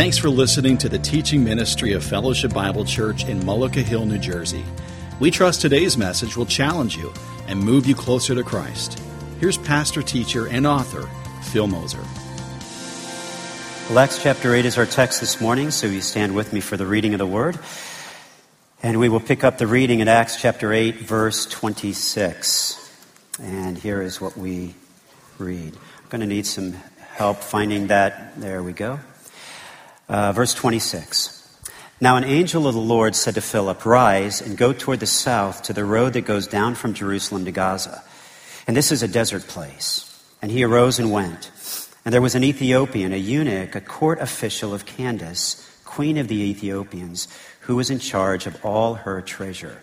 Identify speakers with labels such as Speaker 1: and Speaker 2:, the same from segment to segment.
Speaker 1: Thanks for listening to the teaching ministry of Fellowship Bible Church in Mullica Hill, New Jersey. We trust today's message will challenge you and move you closer to Christ. Here's pastor, teacher, and author, Phil Moser.
Speaker 2: Well, Acts chapter 8 is our text this morning, so you stand with me for the reading of the word. And we will pick up the reading in Acts chapter 8, verse 26. And here is what we read. I'm going to need some help finding that. There we go. Uh, verse 26. Now an angel of the Lord said to Philip, Rise and go toward the south to the road that goes down from Jerusalem to Gaza. And this is a desert place. And he arose and went. And there was an Ethiopian, a eunuch, a court official of Candace, queen of the Ethiopians, who was in charge of all her treasure.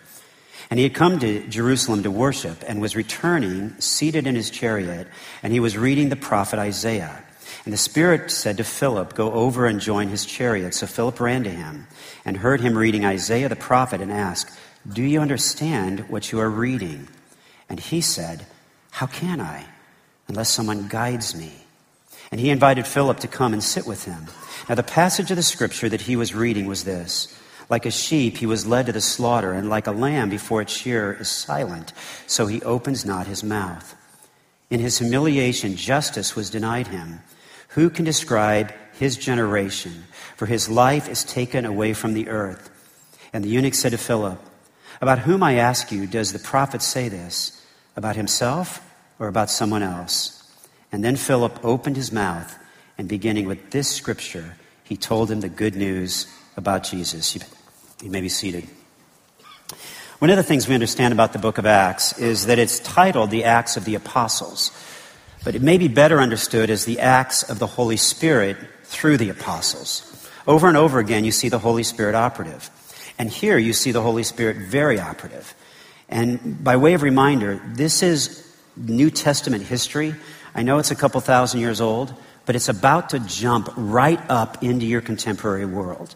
Speaker 2: And he had come to Jerusalem to worship and was returning, seated in his chariot, and he was reading the prophet Isaiah. And the Spirit said to Philip, Go over and join his chariot. So Philip ran to him and heard him reading Isaiah the prophet and asked, Do you understand what you are reading? And he said, How can I, unless someone guides me? And he invited Philip to come and sit with him. Now, the passage of the scripture that he was reading was this like a sheep, he was led to the slaughter, and like a lamb before its shearer is silent, so he opens not his mouth. In his humiliation, justice was denied him. Who can describe his generation? For his life is taken away from the earth. And the eunuch said to Philip, About whom, I ask you, does the prophet say this? About himself or about someone else? And then Philip opened his mouth, and beginning with this scripture, he told him the good news about Jesus. You may be seated. One of the things we understand about the book of Acts is that it's titled the Acts of the Apostles, but it may be better understood as the Acts of the Holy Spirit through the apostles. Over and over again, you see the Holy Spirit operative. And here you see the Holy Spirit very operative. And by way of reminder, this is New Testament history. I know it's a couple thousand years old, but it's about to jump right up into your contemporary world.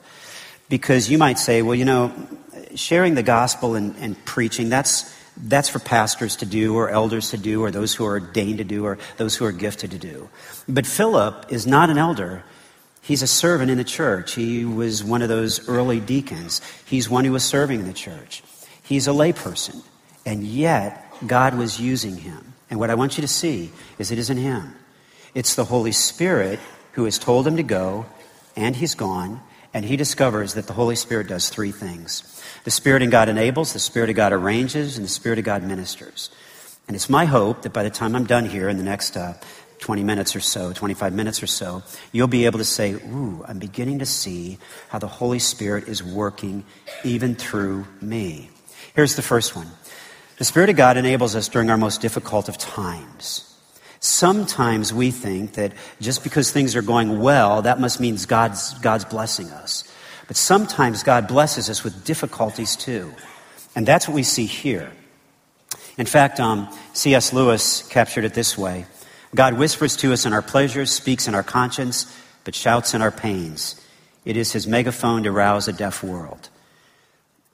Speaker 2: Because you might say, well, you know, sharing the gospel and, and preaching, that's, that's for pastors to do, or elders to do, or those who are ordained to do, or those who are gifted to do. But Philip is not an elder. He's a servant in the church. He was one of those early deacons. He's one who was serving in the church. He's a layperson. And yet, God was using him. And what I want you to see is it isn't him. It's the Holy Spirit who has told him to go, and he's gone, and he discovers that the Holy Spirit does three things the Spirit of God enables, the Spirit of God arranges, and the Spirit of God ministers. And it's my hope that by the time I'm done here in the next uh, 20 minutes or so, 25 minutes or so, you'll be able to say, Ooh, I'm beginning to see how the Holy Spirit is working even through me. Here's the first one The Spirit of God enables us during our most difficult of times. Sometimes we think that just because things are going well, that must mean God's, God's blessing us. But sometimes God blesses us with difficulties too. And that's what we see here. In fact, um, C.S. Lewis captured it this way God whispers to us in our pleasures, speaks in our conscience, but shouts in our pains. It is his megaphone to rouse a deaf world.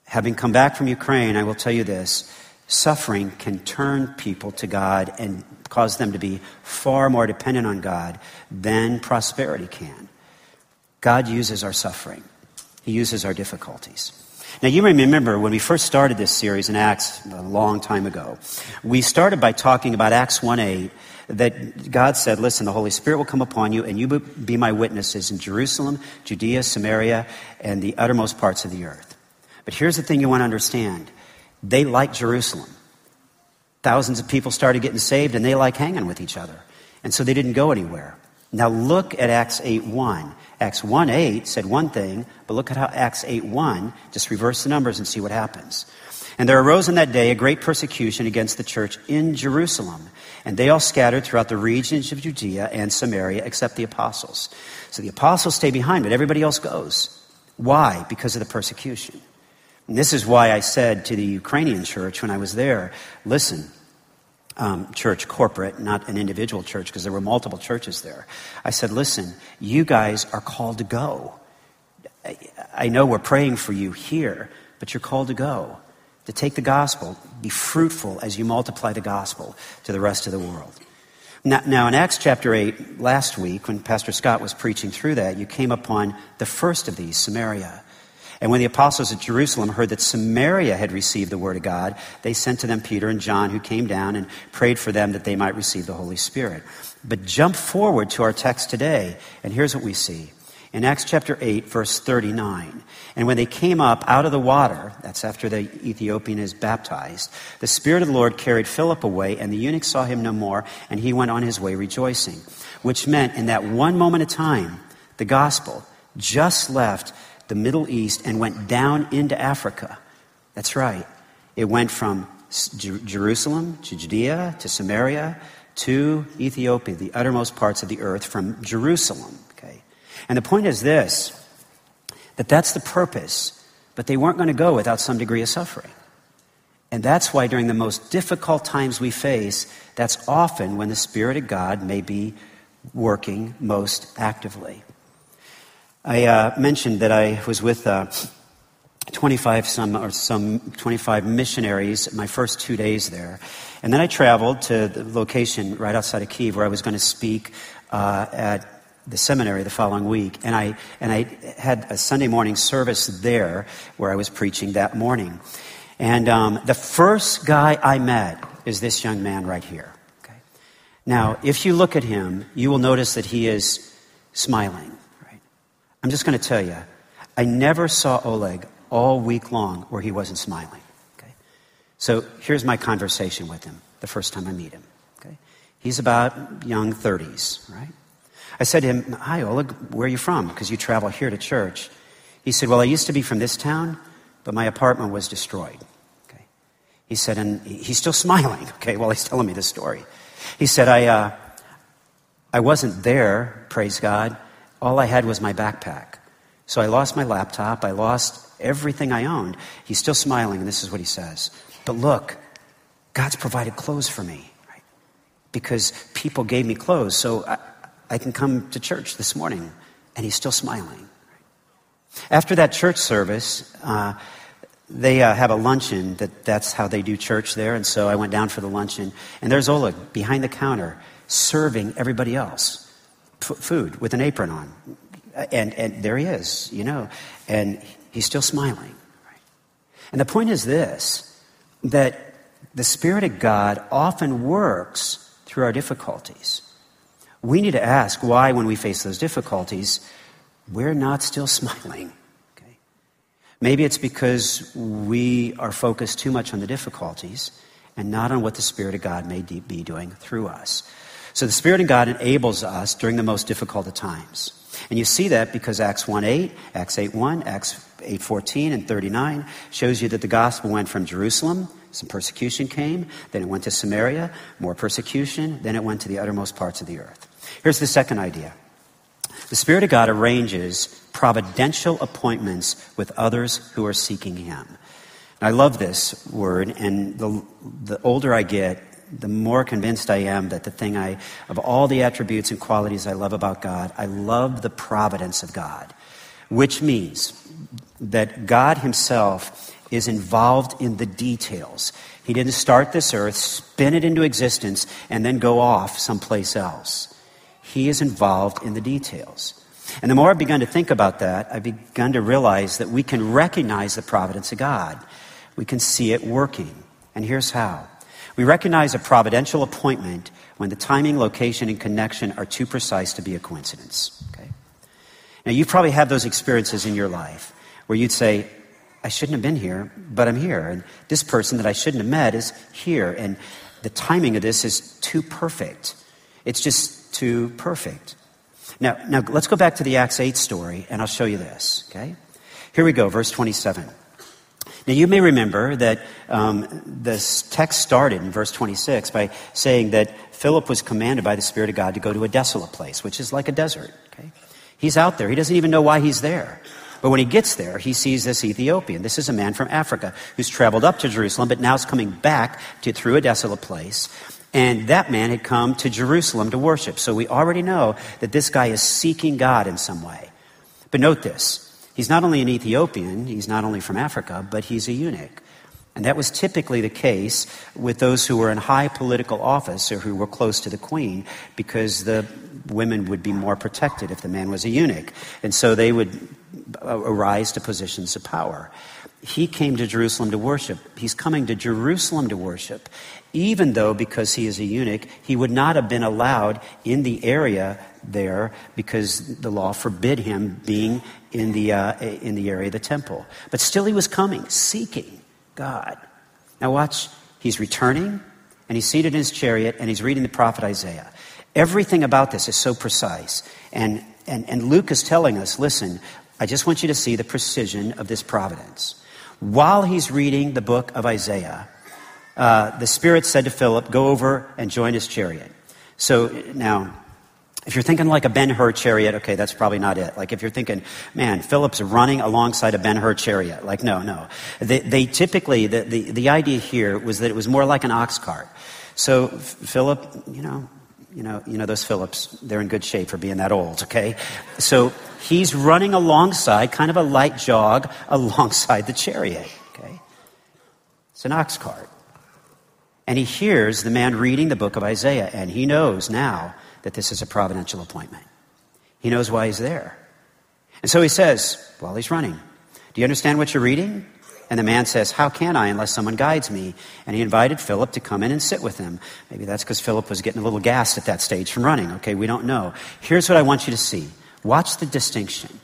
Speaker 2: Having come back from Ukraine, I will tell you this suffering can turn people to God and cause them to be far more dependent on God than prosperity can. God uses our suffering, He uses our difficulties. Now, you may remember when we first started this series in Acts a long time ago, we started by talking about Acts 1 8, that God said, Listen, the Holy Spirit will come upon you, and you will be my witnesses in Jerusalem, Judea, Samaria, and the uttermost parts of the earth. But here's the thing you want to understand they like Jerusalem. Thousands of people started getting saved and they like hanging with each other. And so they didn't go anywhere. Now look at Acts 8 1. Acts 1 8 said one thing, but look at how Acts 8 1, just reverse the numbers and see what happens. And there arose in that day a great persecution against the church in Jerusalem. And they all scattered throughout the regions of Judea and Samaria except the apostles. So the apostles stay behind, but everybody else goes. Why? Because of the persecution. And this is why I said to the Ukrainian church when I was there listen, um, church corporate, not an individual church, because there were multiple churches there. I said, listen, you guys are called to go. I know we're praying for you here, but you're called to go, to take the gospel, be fruitful as you multiply the gospel to the rest of the world. Now, now, in Acts chapter 8, last week, when Pastor Scott was preaching through that, you came upon the first of these, Samaria. And when the apostles at Jerusalem heard that Samaria had received the word of God, they sent to them Peter and John, who came down and prayed for them that they might receive the Holy Spirit. But jump forward to our text today, and here's what we see. In Acts chapter 8, verse 39, and when they came up out of the water, that's after the Ethiopian is baptized, the Spirit of the Lord carried Philip away, and the eunuch saw him no more, and he went on his way rejoicing. Which meant in that one moment of time, the gospel just left the Middle East and went down into Africa. That's right. It went from Jerusalem to Judea to Samaria to Ethiopia, the uttermost parts of the earth from Jerusalem. Okay? And the point is this that that's the purpose, but they weren't going to go without some degree of suffering. And that's why during the most difficult times we face, that's often when the Spirit of God may be working most actively. I uh, mentioned that I was with uh, 25 some or some 25 missionaries my first two days there, and then I traveled to the location right outside of Kiev where I was going to speak uh, at the seminary the following week, and I and I had a Sunday morning service there where I was preaching that morning, and um, the first guy I met is this young man right here. Okay, now if you look at him, you will notice that he is smiling. I'm just going to tell you, I never saw Oleg all week long where he wasn't smiling. Okay? So here's my conversation with him the first time I meet him. Okay? He's about young 30s, right? I said to him, Hi, Oleg, where are you from? Because you travel here to church. He said, Well, I used to be from this town, but my apartment was destroyed. Okay? He said, and he's still smiling, okay, while he's telling me this story. He said, I, uh, I wasn't there, praise God all I had was my backpack. So I lost my laptop. I lost everything I owned. He's still smiling, and this is what he says. But look, God's provided clothes for me, right? Because people gave me clothes, so I, I can come to church this morning. And he's still smiling. After that church service, uh, they uh, have a luncheon that that's how they do church there. And so I went down for the luncheon, and there's Oleg behind the counter serving everybody else food with an apron on. And, and there he is, you know, and he's still smiling. And the point is this that the Spirit of God often works through our difficulties. We need to ask why, when we face those difficulties, we're not still smiling. Okay? Maybe it's because we are focused too much on the difficulties and not on what the Spirit of God may be doing through us. So the Spirit of God enables us during the most difficult of times. And you see that because Acts 1 8, Acts 8 1, Acts 8 14, and 39 shows you that the gospel went from Jerusalem, some persecution came, then it went to Samaria, more persecution, then it went to the uttermost parts of the earth. Here's the second idea the Spirit of God arranges providential appointments with others who are seeking Him. I love this word, and the, the older I get, the more convinced I am that the thing I, of all the attributes and qualities I love about God, I love the providence of God, which means that God Himself is involved in the details. He didn't start this earth, spin it into existence, and then go off someplace else. He is involved in the details. And the more I've begun to think about that, I've begun to realize that we can recognize the providence of God. We can see it working. And here's how we recognize a providential appointment when the timing, location, and connection are too precise to be a coincidence. Okay? Now, you've probably had those experiences in your life where you'd say, I shouldn't have been here, but I'm here. And this person that I shouldn't have met is here. And the timing of this is too perfect. It's just too perfect. Now, now let's go back to the Acts 8 story, and I'll show you this. Okay? Here we go, verse 27. Now, you may remember that um, this text started in verse 26 by saying that Philip was commanded by the Spirit of God to go to a desolate place, which is like a desert. Okay? He's out there. He doesn't even know why he's there. But when he gets there, he sees this Ethiopian. This is a man from Africa who's traveled up to Jerusalem, but now is coming back to, through a desolate place. And that man had come to Jerusalem to worship. So we already know that this guy is seeking God in some way. But note this He's not only an Ethiopian, he's not only from Africa, but he's a eunuch. And that was typically the case with those who were in high political office or who were close to the queen because the women would be more protected if the man was a eunuch. And so they would uh, arise to positions of power. He came to Jerusalem to worship. He's coming to Jerusalem to worship, even though, because he is a eunuch, he would not have been allowed in the area there because the law forbid him being in the, uh, in the area of the temple. But still, he was coming, seeking God. Now, watch. He's returning, and he's seated in his chariot, and he's reading the prophet Isaiah. Everything about this is so precise. And, and, and Luke is telling us listen, I just want you to see the precision of this providence. While he's reading the book of Isaiah, uh, the Spirit said to Philip, Go over and join his chariot. So now, if you're thinking like a Ben Hur chariot, okay, that's probably not it. Like if you're thinking, man, Philip's running alongside a Ben Hur chariot. Like, no, no. They, they typically, the, the, the idea here was that it was more like an ox cart. So Philip, you know, you know, you know those Philips, they're in good shape for being that old, okay? So he's running alongside, kind of a light jog alongside the chariot, okay? It's an ox cart. And he hears the man reading the book of Isaiah, and he knows now that this is a providential appointment. He knows why he's there. And so he says, while he's running, Do you understand what you're reading? And the man says, How can I unless someone guides me? And he invited Philip to come in and sit with him. Maybe that's because Philip was getting a little gassed at that stage from running. Okay, we don't know. Here's what I want you to see watch the distinction.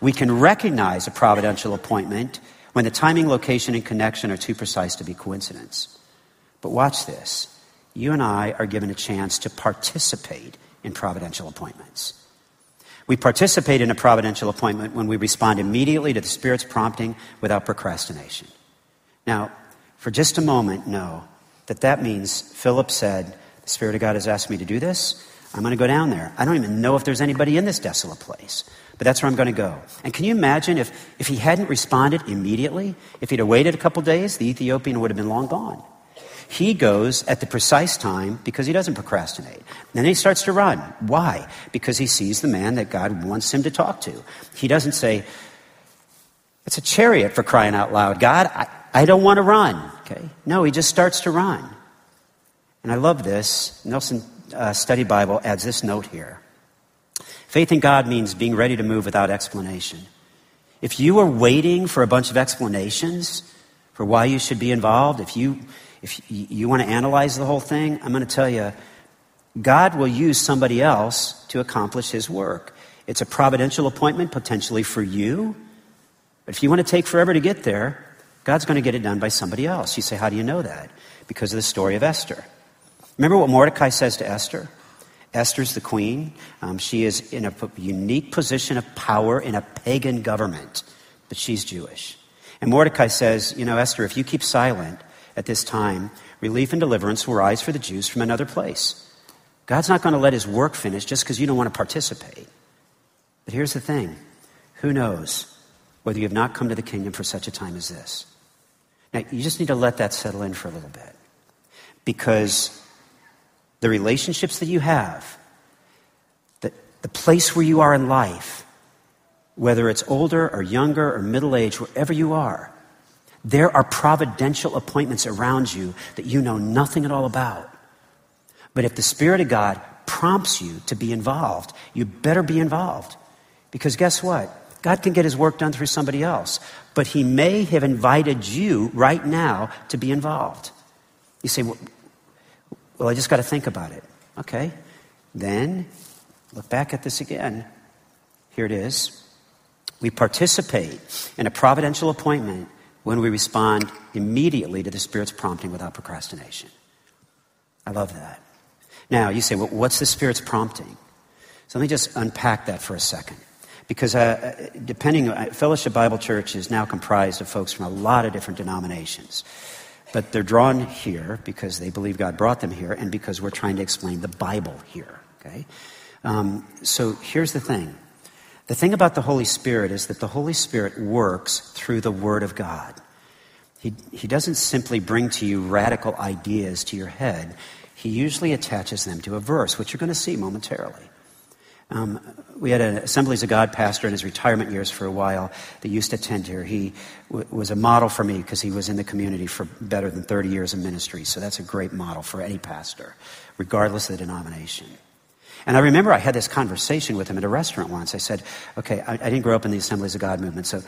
Speaker 2: We can recognize a providential appointment when the timing, location, and connection are too precise to be coincidence. But watch this. You and I are given a chance to participate in providential appointments. We participate in a providential appointment when we respond immediately to the Spirit's prompting without procrastination. Now, for just a moment, know that that means Philip said, The Spirit of God has asked me to do this. I'm going to go down there. I don't even know if there's anybody in this desolate place, but that's where I'm going to go. And can you imagine if, if he hadn't responded immediately? If he'd have waited a couple days, the Ethiopian would have been long gone. He goes at the precise time because he doesn't procrastinate. Then he starts to run. Why? Because he sees the man that God wants him to talk to. He doesn't say, It's a chariot for crying out loud. God, I, I don't want to run. Okay? No, he just starts to run. And I love this. Nelson uh, Study Bible adds this note here Faith in God means being ready to move without explanation. If you are waiting for a bunch of explanations for why you should be involved, if you if you want to analyze the whole thing, I'm going to tell you God will use somebody else to accomplish his work. It's a providential appointment potentially for you. But if you want to take forever to get there, God's going to get it done by somebody else. You say, How do you know that? Because of the story of Esther. Remember what Mordecai says to Esther? Esther's the queen. Um, she is in a unique position of power in a pagan government, but she's Jewish. And Mordecai says, You know, Esther, if you keep silent, at this time, relief and deliverance will rise for the Jews from another place. God's not going to let his work finish just because you don't want to participate. But here's the thing who knows whether you have not come to the kingdom for such a time as this? Now, you just need to let that settle in for a little bit. Because the relationships that you have, the, the place where you are in life, whether it's older or younger or middle age, wherever you are, there are providential appointments around you that you know nothing at all about. But if the Spirit of God prompts you to be involved, you better be involved. Because guess what? God can get his work done through somebody else, but he may have invited you right now to be involved. You say, well, well I just got to think about it. Okay. Then look back at this again. Here it is. We participate in a providential appointment when we respond immediately to the Spirit's prompting without procrastination. I love that. Now, you say, well, what's the Spirit's prompting? So let me just unpack that for a second. Because uh, uh depending, uh, Fellowship Bible Church is now comprised of folks from a lot of different denominations. But they're drawn here because they believe God brought them here and because we're trying to explain the Bible here. Okay? Um, so here's the thing the thing about the Holy Spirit is that the Holy Spirit works through the Word of God. He, he doesn't simply bring to you radical ideas to your head, He usually attaches them to a verse, which you're going to see momentarily. Um, we had an Assemblies of God pastor in his retirement years for a while that used to attend here. He w- was a model for me because he was in the community for better than 30 years in ministry. So that's a great model for any pastor, regardless of the denomination. And I remember I had this conversation with him at a restaurant once. I said, Okay, I, I didn't grow up in the Assemblies of God movement, so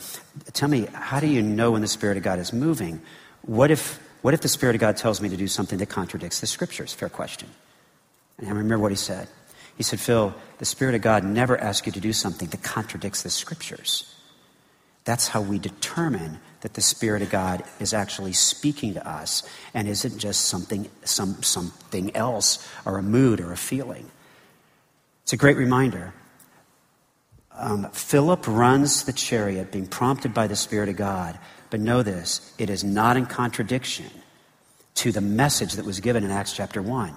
Speaker 2: tell me, how do you know when the Spirit of God is moving? What if, what if the Spirit of God tells me to do something that contradicts the scriptures? Fair question. And I remember what he said. He said, Phil, the Spirit of God never asks you to do something that contradicts the scriptures. That's how we determine that the Spirit of God is actually speaking to us and isn't just something, some, something else or a mood or a feeling. It's a great reminder. Um, Philip runs the chariot being prompted by the Spirit of God. But know this it is not in contradiction to the message that was given in Acts chapter 1.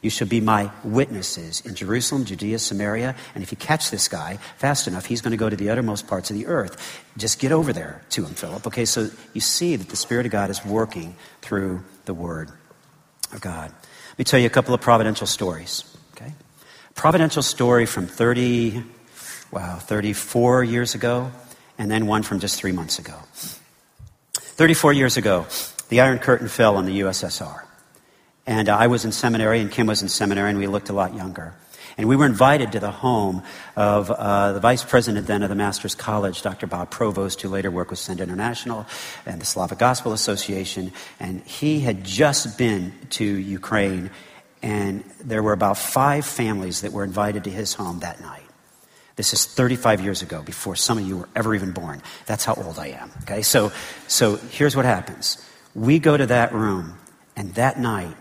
Speaker 2: You shall be my witnesses in Jerusalem, Judea, Samaria. And if you catch this guy fast enough, he's going to go to the uttermost parts of the earth. Just get over there to him, Philip. Okay, so you see that the Spirit of God is working through the Word of God. Let me tell you a couple of providential stories. Providential story from 30, wow, 34 years ago, and then one from just three months ago. 34 years ago, the Iron Curtain fell on the USSR. And I was in seminary, and Kim was in seminary, and we looked a lot younger. And we were invited to the home of uh, the vice president then of the Master's College, Dr. Bob Provost, who later worked with Send International and the Slavic Gospel Association. And he had just been to Ukraine, and there were about five families that were invited to his home that night. This is 35 years ago, before some of you were ever even born. That's how old I am. Okay, so, so here's what happens. We go to that room, and that night,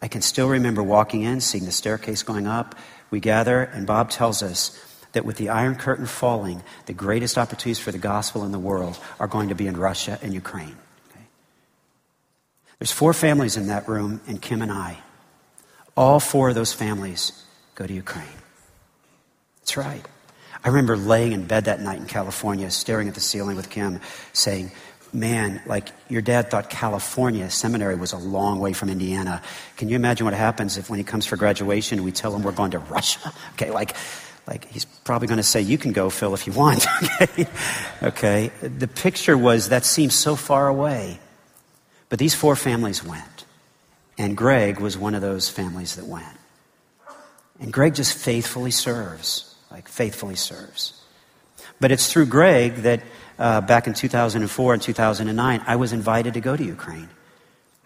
Speaker 2: I can still remember walking in, seeing the staircase going up. We gather, and Bob tells us that with the Iron Curtain falling, the greatest opportunities for the gospel in the world are going to be in Russia and Ukraine. Okay? There's four families in that room, and Kim and I. All four of those families go to Ukraine. That's right. I remember laying in bed that night in California, staring at the ceiling with Kim, saying, man, like your dad thought California seminary was a long way from Indiana. Can you imagine what happens if when he comes for graduation, we tell him we're going to Russia? Okay, like, like he's probably going to say, you can go, Phil, if you want. okay? okay, the picture was that seems so far away. But these four families went. And Greg was one of those families that went. And Greg just faithfully serves, like faithfully serves. But it's through Greg that uh, back in 2004 and 2009, I was invited to go to Ukraine.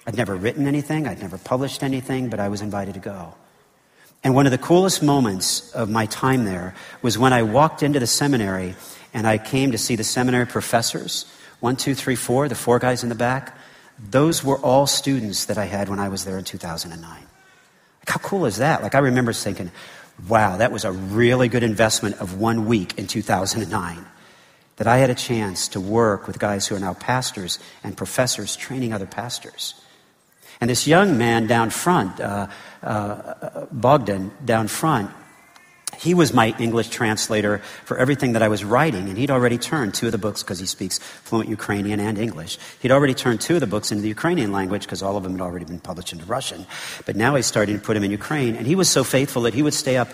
Speaker 2: I'd never written anything, I'd never published anything, but I was invited to go. And one of the coolest moments of my time there was when I walked into the seminary and I came to see the seminary professors one, two, three, four, the four guys in the back. Those were all students that I had when I was there in 2009. Like, how cool is that? Like, I remember thinking, wow, that was a really good investment of one week in 2009 that I had a chance to work with guys who are now pastors and professors training other pastors. And this young man down front, uh, uh, Bogdan, down front, he was my English translator for everything that I was writing, and he'd already turned two of the books because he speaks fluent Ukrainian and English. He'd already turned two of the books into the Ukrainian language because all of them had already been published into Russian. But now he's starting to put them in Ukraine, and he was so faithful that he would stay up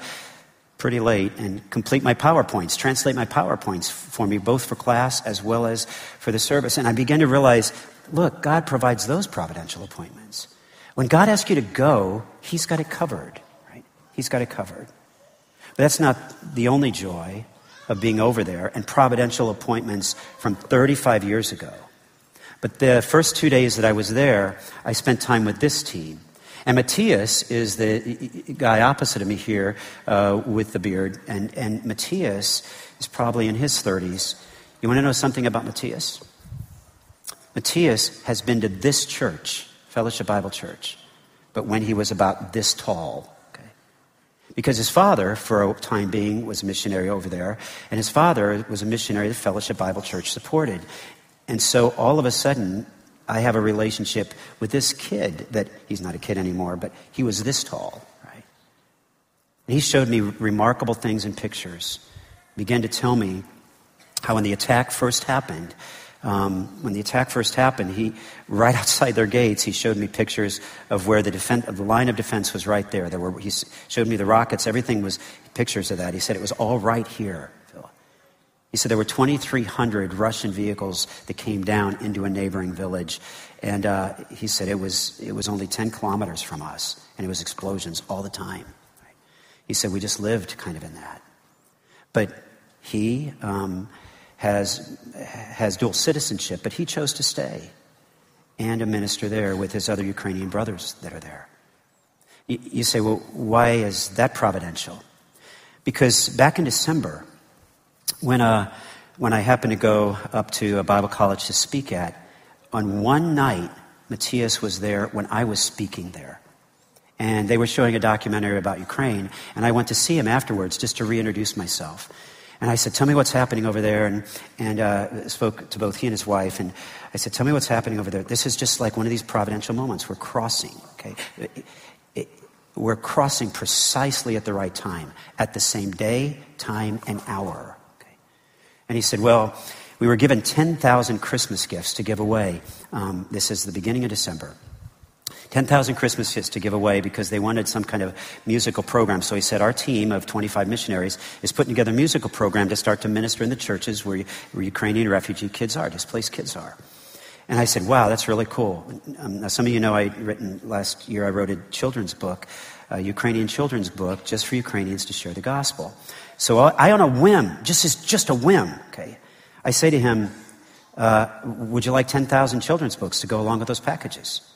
Speaker 2: pretty late and complete my PowerPoints, translate my PowerPoints for me, both for class as well as for the service. And I began to realize look, God provides those providential appointments. When God asks you to go, He's got it covered, right? He's got it covered. But that's not the only joy of being over there and providential appointments from 35 years ago. But the first two days that I was there, I spent time with this team. And Matthias is the guy opposite of me here uh, with the beard. And, and Matthias is probably in his 30s. You want to know something about Matthias? Matthias has been to this church, Fellowship Bible Church, but when he was about this tall. Because his father, for a time being, was a missionary over there, and his father was a missionary that Fellowship Bible Church supported. And so all of a sudden, I have a relationship with this kid that he's not a kid anymore, but he was this tall, right? And he showed me remarkable things in pictures. Began to tell me how when the attack first happened, Um, when the attack first happened, he, right outside their gates, he showed me pictures of where the, defense, the line of defense was right there. there were, he showed me the rockets, everything was pictures of that. He said it was all right here, Phil. He said there were 2,300 Russian vehicles that came down into a neighboring village. And uh, he said it was, it was only 10 kilometers from us, and it was explosions all the time. He said we just lived kind of in that. But he um, has, has dual citizenship, but he chose to stay and a minister there with his other Ukrainian brothers that are there. You, say, well, why is that providential? Because back in December, when, uh, when I happened to go up to a Bible college to speak at, on one night, Matthias was there when I was speaking there. And they were showing a documentary about Ukraine, and I went to see him afterwards just to reintroduce myself. And I said, Tell me what's happening over there. And, and uh, spoke to both he and his wife. And I said, Tell me what's happening over there. This is just like one of these providential moments. We're crossing, okay? It, it, we're crossing precisely at the right time, at the same day, time, and hour. Okay? And he said, Well, we were given 10,000 Christmas gifts to give away. Um, this is the beginning of December. 10,000 Christmas gifts to give away because they wanted some kind of musical program. So he said, Our team of 25 missionaries is putting together a musical program to start to minister in the churches where, where Ukrainian refugee kids are, displaced kids are. And I said, Wow, that's really cool. Um, some of you know I written last year, I wrote a children's book, a Ukrainian children's book, just for Ukrainians to share the gospel. So I, on a whim, just as just a whim, okay, I say to him, uh, Would you like 10,000 children's books to go along with those packages?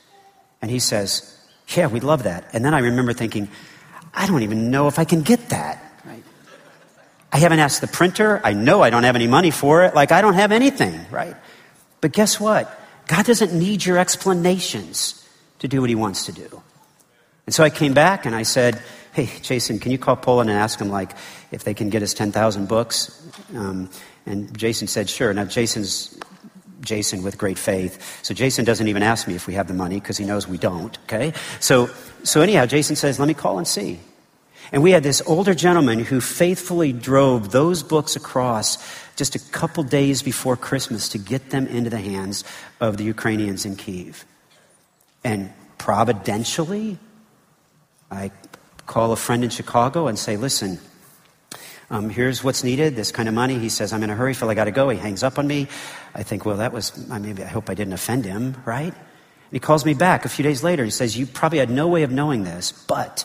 Speaker 2: And he says, Yeah, we'd love that. And then I remember thinking, I don't even know if I can get that. Right? I haven't asked the printer. I know I don't have any money for it. Like, I don't have anything, right? But guess what? God doesn't need your explanations to do what he wants to do. And so I came back and I said, Hey, Jason, can you call Poland and ask them, like, if they can get us 10,000 books? Um, and Jason said, Sure. Now, Jason's Jason with great faith. So Jason doesn't even ask me if we have the money because he knows we don't, okay? So, so anyhow, Jason says, let me call and see. And we had this older gentleman who faithfully drove those books across just a couple days before Christmas to get them into the hands of the Ukrainians in Kiev. And providentially, I call a friend in Chicago and say, listen, um, here's what's needed, this kind of money. He says, I'm in a hurry, Phil, I got to go. He hangs up on me. I think, well, that was, I mean, I hope I didn't offend him, right? And he calls me back a few days later. He says, You probably had no way of knowing this, but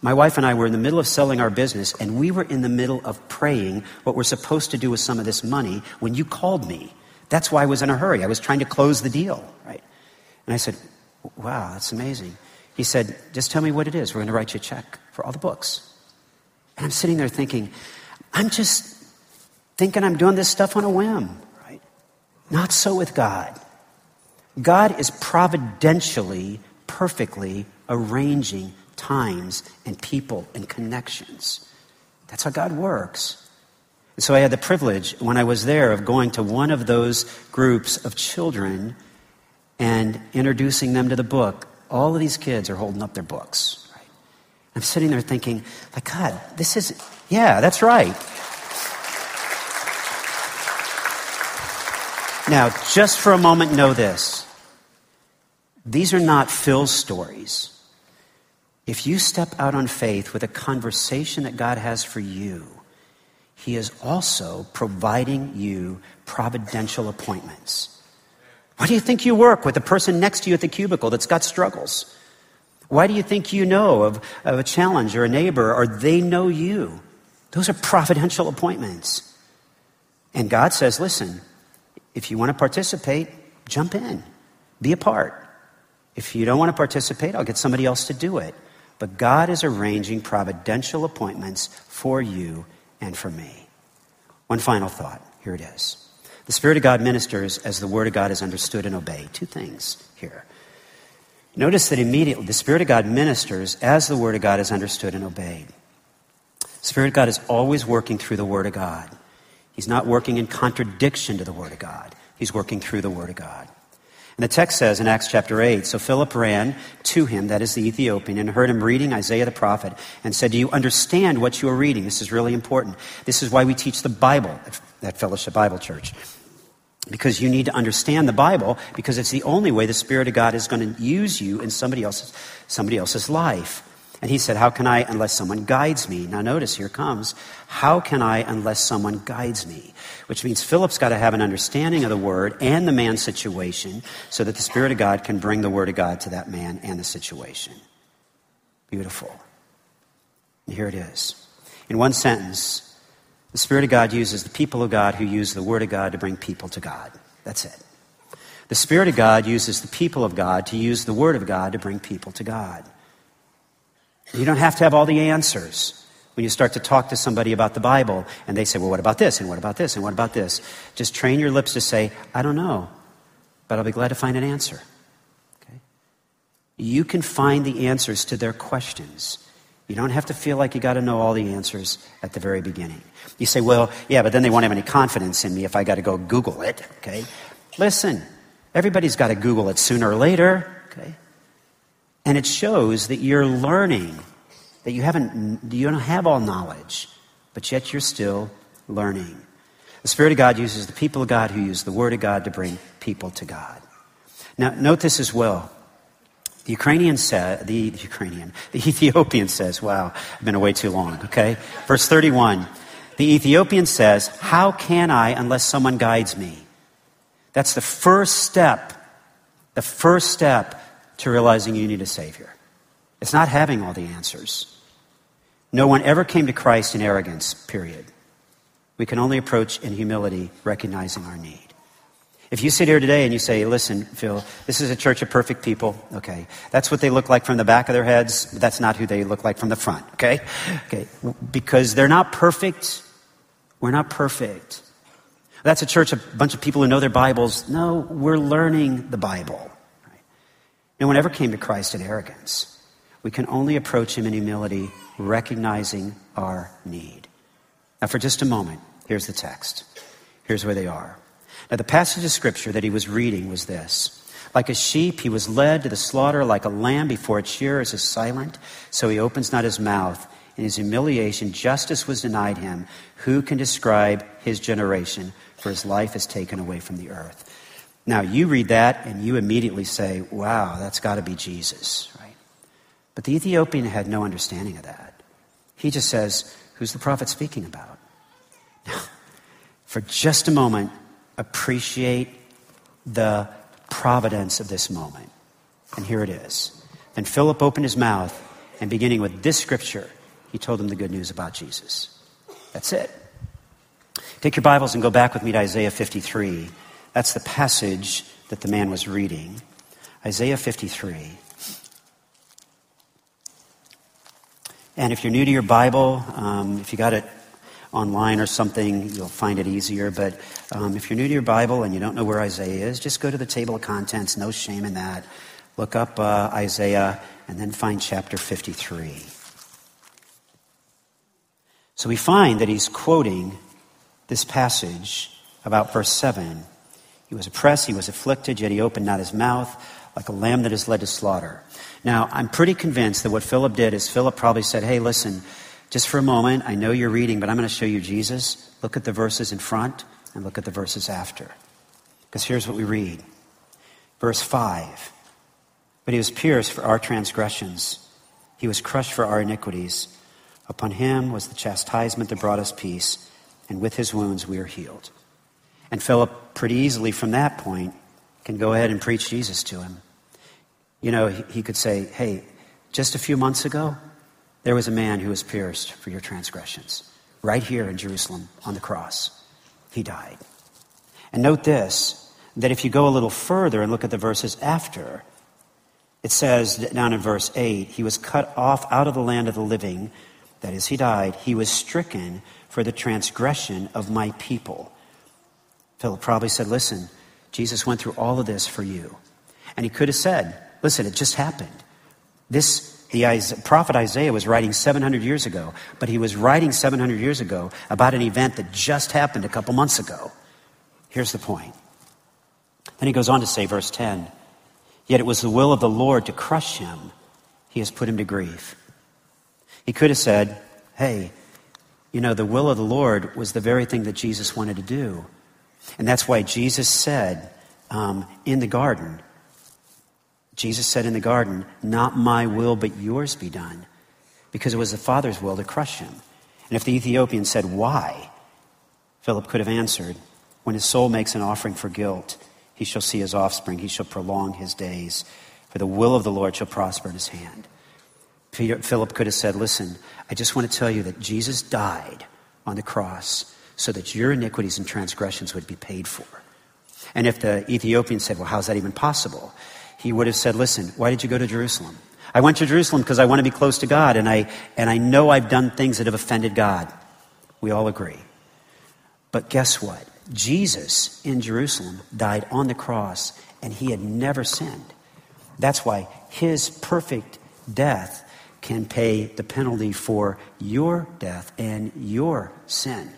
Speaker 2: my wife and I were in the middle of selling our business, and we were in the middle of praying what we're supposed to do with some of this money when you called me. That's why I was in a hurry. I was trying to close the deal, right? And I said, Wow, that's amazing. He said, Just tell me what it is. We're going to write you a check for all the books. And I'm sitting there thinking, I'm just thinking I'm doing this stuff on a whim, right? Not so with God. God is providentially, perfectly arranging times and people and connections. That's how God works. And so I had the privilege when I was there of going to one of those groups of children and introducing them to the book. All of these kids are holding up their books. I'm sitting there thinking, like, God, this is, yeah, that's right. Now, just for a moment, know this. These are not Phil's stories. If you step out on faith with a conversation that God has for you, He is also providing you providential appointments. Why do you think you work with the person next to you at the cubicle that's got struggles? Why do you think you know of, of a challenge or a neighbor or they know you? Those are providential appointments. And God says, listen, if you want to participate, jump in, be a part. If you don't want to participate, I'll get somebody else to do it. But God is arranging providential appointments for you and for me. One final thought. Here it is. The Spirit of God ministers as the Word of God is understood and obeyed. Two things here. Notice that immediately the Spirit of God ministers as the Word of God is understood and obeyed. Spirit of God is always working through the Word of God. He's not working in contradiction to the Word of God. He's working through the Word of God. And the text says in Acts chapter 8 So Philip ran to him, that is the Ethiopian, and heard him reading Isaiah the prophet, and said, Do you understand what you are reading? This is really important. This is why we teach the Bible at Fellowship Bible Church. Because you need to understand the Bible because it's the only way the Spirit of God is going to use you in somebody else's, somebody else's life. And he said, How can I unless someone guides me? Now, notice here comes, How can I unless someone guides me? Which means Philip's got to have an understanding of the word and the man's situation so that the Spirit of God can bring the word of God to that man and the situation. Beautiful. And here it is. In one sentence, the Spirit of God uses the people of God who use the Word of God to bring people to God. That's it. The Spirit of God uses the people of God to use the Word of God to bring people to God. You don't have to have all the answers when you start to talk to somebody about the Bible and they say, Well, what about this? And what about this? And what about this? Just train your lips to say, I don't know, but I'll be glad to find an answer. Okay? You can find the answers to their questions. You don't have to feel like you got to know all the answers at the very beginning. You say, well, yeah, but then they won't have any confidence in me if I got to go Google it, okay? Listen, everybody's got to Google it sooner or later, okay? And it shows that you're learning, that you haven't, you don't have all knowledge, but yet you're still learning. The Spirit of God uses the people of God who use the Word of God to bring people to God. Now, note this as well. The Ukrainian said, the, the Ukrainian, the Ethiopian says, wow, I've been away too long, okay? Verse 31. The Ethiopian says, How can I unless someone guides me? That's the first step, the first step to realizing you need a Savior. It's not having all the answers. No one ever came to Christ in arrogance, period. We can only approach in humility, recognizing our need. If you sit here today and you say, listen, Phil, this is a church of perfect people, okay, that's what they look like from the back of their heads, but that's not who they look like from the front, okay? Okay, because they're not perfect. We're not perfect. That's a church, of a bunch of people who know their Bibles. No, we're learning the Bible. Right? No one ever came to Christ in arrogance. We can only approach him in humility, recognizing our need. Now, for just a moment, here's the text. Here's where they are. Now, the passage of scripture that he was reading was this. Like a sheep, he was led to the slaughter, like a lamb before its shearers is silent, so he opens not his mouth. In his humiliation, justice was denied him. Who can describe his generation? For his life is taken away from the earth. Now, you read that and you immediately say, wow, that's got to be Jesus, right? But the Ethiopian had no understanding of that. He just says, who's the prophet speaking about? Now, for just a moment, appreciate the providence of this moment. And here it is. Then Philip opened his mouth, and beginning with this scripture, he told them the good news about Jesus. That's it. Take your Bibles and go back with me to Isaiah 53. That's the passage that the man was reading. Isaiah 53. And if you're new to your Bible, um, if you got it online or something, you'll find it easier. But um, if you're new to your Bible and you don't know where Isaiah is, just go to the table of contents. No shame in that. Look up uh, Isaiah and then find chapter 53. So we find that he's quoting this passage about verse 7. He was oppressed, he was afflicted, yet he opened not his mouth like a lamb that is led to slaughter. Now, I'm pretty convinced that what Philip did is Philip probably said, Hey, listen, just for a moment, I know you're reading, but I'm going to show you Jesus. Look at the verses in front and look at the verses after. Because here's what we read Verse 5 But he was pierced for our transgressions, he was crushed for our iniquities. Upon him was the chastisement that brought us peace, and with his wounds we are healed. And Philip, pretty easily from that point, can go ahead and preach Jesus to him. You know, he could say, Hey, just a few months ago, there was a man who was pierced for your transgressions, right here in Jerusalem on the cross. He died. And note this that if you go a little further and look at the verses after, it says down in verse 8, he was cut off out of the land of the living, that is, he died. He was stricken for the transgression of my people. Philip probably said, Listen, Jesus went through all of this for you. And he could have said, Listen, it just happened. This the prophet Isaiah was writing 700 years ago, but he was writing 700 years ago about an event that just happened a couple months ago. Here's the point. Then he goes on to say, verse 10 Yet it was the will of the Lord to crush him, he has put him to grief. He could have said, Hey, you know, the will of the Lord was the very thing that Jesus wanted to do. And that's why Jesus said um, in the garden, Jesus said in the garden, Not my will, but yours be done, because it was the Father's will to crush him. And if the Ethiopian said, Why? Philip could have answered, When his soul makes an offering for guilt, he shall see his offspring, he shall prolong his days, for the will of the Lord shall prosper in his hand. Peter, Philip could have said, Listen, I just want to tell you that Jesus died on the cross so that your iniquities and transgressions would be paid for. And if the Ethiopian said, Well, how's that even possible? He would have said, Listen, why did you go to Jerusalem? I went to Jerusalem because I want to be close to God, and I, and I know I've done things that have offended God. We all agree. But guess what? Jesus in Jerusalem died on the cross, and he had never sinned. That's why his perfect death can pay the penalty for your death and your sin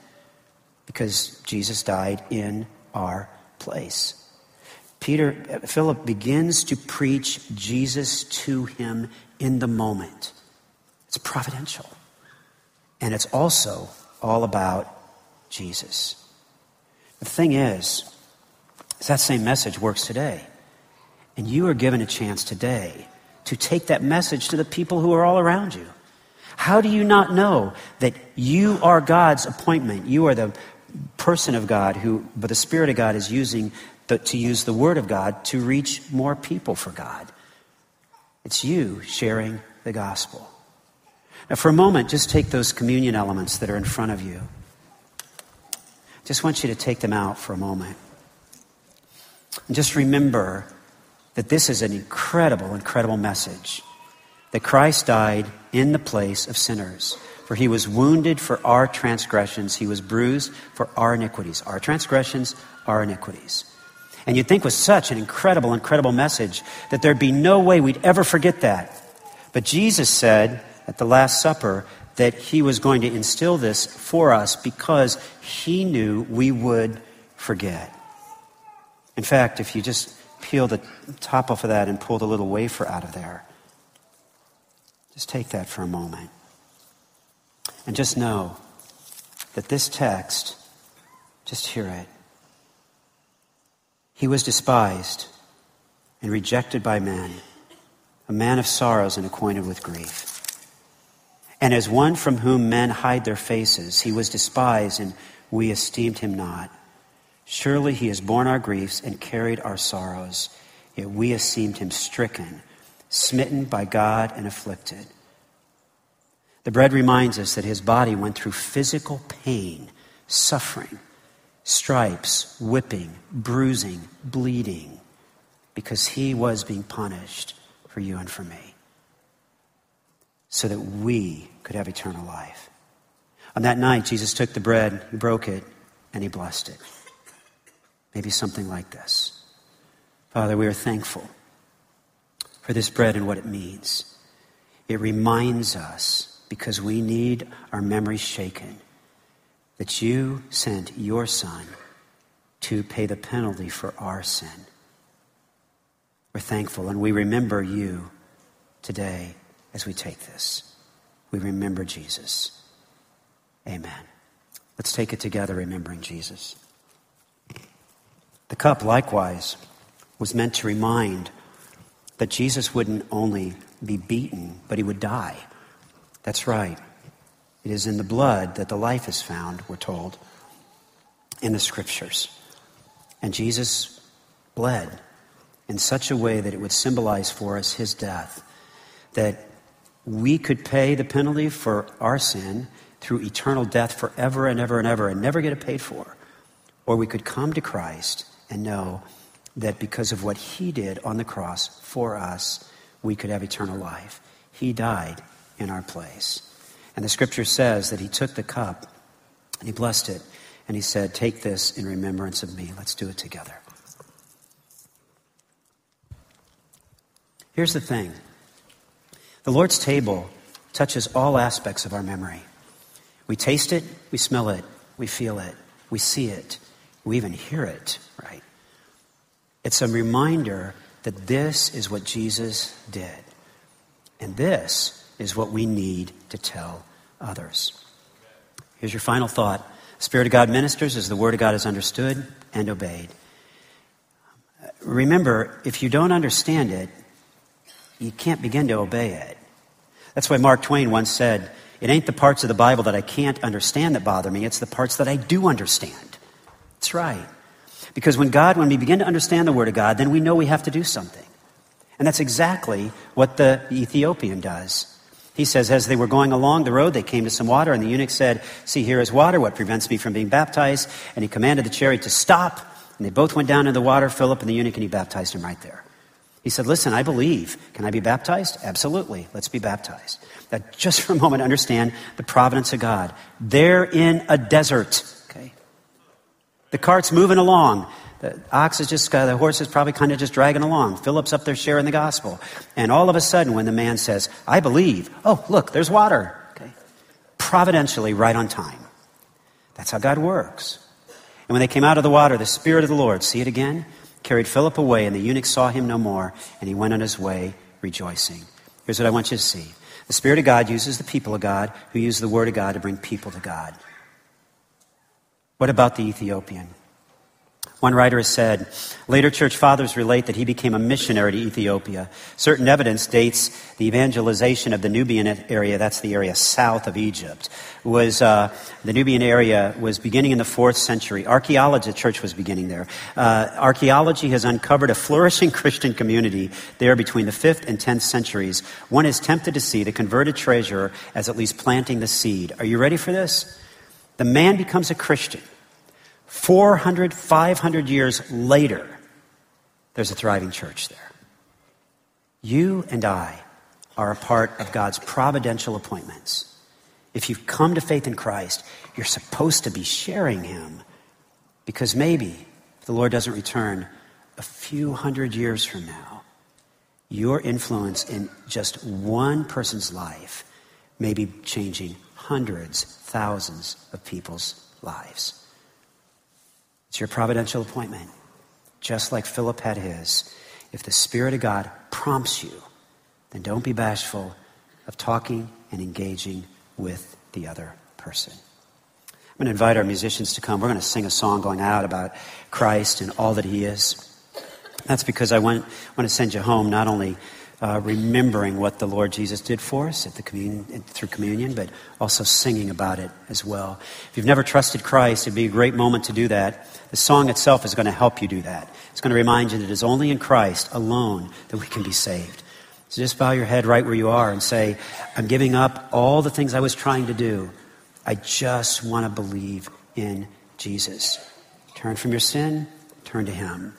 Speaker 2: because Jesus died in our place. Peter, Philip begins to preach Jesus to him in the moment. It's providential. And it's also all about Jesus. The thing is, is that same message works today. And you are given a chance today to take that message to the people who are all around you. How do you not know that you are God's appointment? You are the person of God who, but the Spirit of God is using the, to use the Word of God to reach more people for God. It's you sharing the gospel. Now, for a moment, just take those communion elements that are in front of you. Just want you to take them out for a moment. And just remember that this is an incredible, incredible message that Christ died in the place of sinners. For he was wounded for our transgressions, he was bruised for our iniquities. Our transgressions, our iniquities. And you'd think with such an incredible, incredible message that there'd be no way we'd ever forget that. But Jesus said at the Last Supper that he was going to instill this for us because he knew we would forget. In fact, if you just peel the top off of that and pull the little wafer out of there, just take that for a moment. And just know that this text, just hear it. He was despised and rejected by men, a man of sorrows and acquainted with grief. And as one from whom men hide their faces, he was despised and we esteemed him not. Surely he has borne our griefs and carried our sorrows, yet we esteemed him stricken, smitten by God, and afflicted. The bread reminds us that his body went through physical pain, suffering, stripes, whipping, bruising, bleeding, because he was being punished for you and for me, so that we could have eternal life. On that night, Jesus took the bread, he broke it, and he blessed it. Maybe something like this Father, we are thankful for this bread and what it means. It reminds us because we need our memories shaken that you sent your son to pay the penalty for our sin. We're thankful and we remember you today as we take this. We remember Jesus. Amen. Let's take it together, remembering Jesus. The cup, likewise, was meant to remind that Jesus wouldn't only be beaten, but he would die. That's right. It is in the blood that the life is found, we're told, in the scriptures. And Jesus bled in such a way that it would symbolize for us his death, that we could pay the penalty for our sin through eternal death forever and ever and ever and never get it paid for. Or we could come to Christ and know that because of what he did on the cross for us, we could have eternal life. He died in our place. And the scripture says that he took the cup and he blessed it and he said, Take this in remembrance of me. Let's do it together. Here's the thing the Lord's table touches all aspects of our memory. We taste it, we smell it, we feel it, we see it, we even hear it, right? It's a reminder that this is what Jesus did. And this is what we need to tell others. Here's your final thought Spirit of God ministers as the Word of God is understood and obeyed. Remember, if you don't understand it, you can't begin to obey it. That's why Mark Twain once said, It ain't the parts of the Bible that I can't understand that bother me, it's the parts that I do understand. That's right. Because when God, when we begin to understand the Word of God, then we know we have to do something. And that's exactly what the Ethiopian does. He says, as they were going along the road, they came to some water, and the eunuch said, See, here is water. What prevents me from being baptized? And he commanded the chariot to stop. And they both went down into the water, Philip and the eunuch, and he baptized him right there. He said, Listen, I believe. Can I be baptized? Absolutely. Let's be baptized. Now, just for a moment, understand the providence of God. They're in a desert, okay? The cart's moving along. The ox is just, uh, the horse is probably kind of just dragging along. Philip's up there sharing the gospel. And all of a sudden, when the man says, I believe, oh, look, there's water. Okay. Providentially, right on time. That's how God works. And when they came out of the water, the Spirit of the Lord, see it again, carried Philip away, and the eunuch saw him no more, and he went on his way rejoicing. Here's what I want you to see the Spirit of God uses the people of God who use the Word of God to bring people to God. What about the Ethiopian? One writer has said, later church fathers relate that he became a missionary to Ethiopia. Certain evidence dates the evangelization of the Nubian area, that's the area south of Egypt, was, uh, the Nubian area was beginning in the fourth century. Archaeology, the church was beginning there. Uh, archaeology has uncovered a flourishing Christian community there between the fifth and tenth centuries. One is tempted to see the converted treasurer as at least planting the seed. Are you ready for this? The man becomes a Christian. 400, 500 years later, there's a thriving church there. You and I are a part of God's providential appointments. If you've come to faith in Christ, you're supposed to be sharing Him because maybe if the Lord doesn't return a few hundred years from now, your influence in just one person's life may be changing hundreds, thousands of people's lives. It's your providential appointment, just like Philip had his. If the Spirit of God prompts you, then don't be bashful of talking and engaging with the other person. I'm going to invite our musicians to come. We're going to sing a song going out about Christ and all that He is. That's because I want, want to send you home not only uh, remembering what the Lord Jesus did for us at the communion, through communion, but also singing about it as well. If you've never trusted Christ, it'd be a great moment to do that. The song itself is going to help you do that. It's going to remind you that it is only in Christ alone that we can be saved. So just bow your head right where you are and say, I'm giving up all the things I was trying to do. I just want to believe in Jesus. Turn from your sin, turn to Him.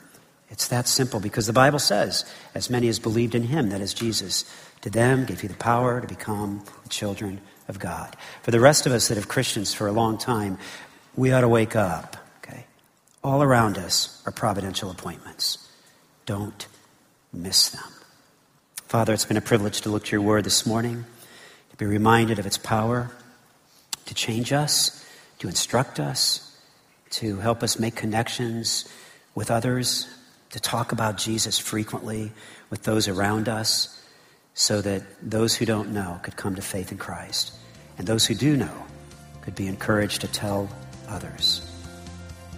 Speaker 2: It's that simple because the Bible says, as many as believed in him, that is Jesus, to them gave he the power to become the children of God. For the rest of us that have Christians for a long time, we ought to wake up, okay? All around us are providential appointments. Don't miss them. Father, it's been a privilege to look to your word this morning, to be reminded of its power, to change us, to instruct us, to help us make connections with others, to talk about Jesus frequently with those around us so that those who don't know could come to faith in Christ. And those who do know could be encouraged to tell others.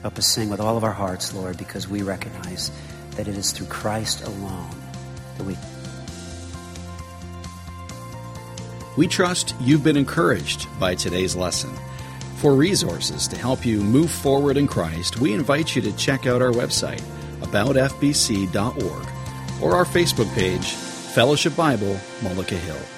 Speaker 2: Help us sing with all of our hearts, Lord, because we recognize that it is through Christ alone that we.
Speaker 1: We trust you've been encouraged by today's lesson. For resources to help you move forward in Christ, we invite you to check out our website aboutfbc.org or our Facebook page, Fellowship Bible, Mullica Hill.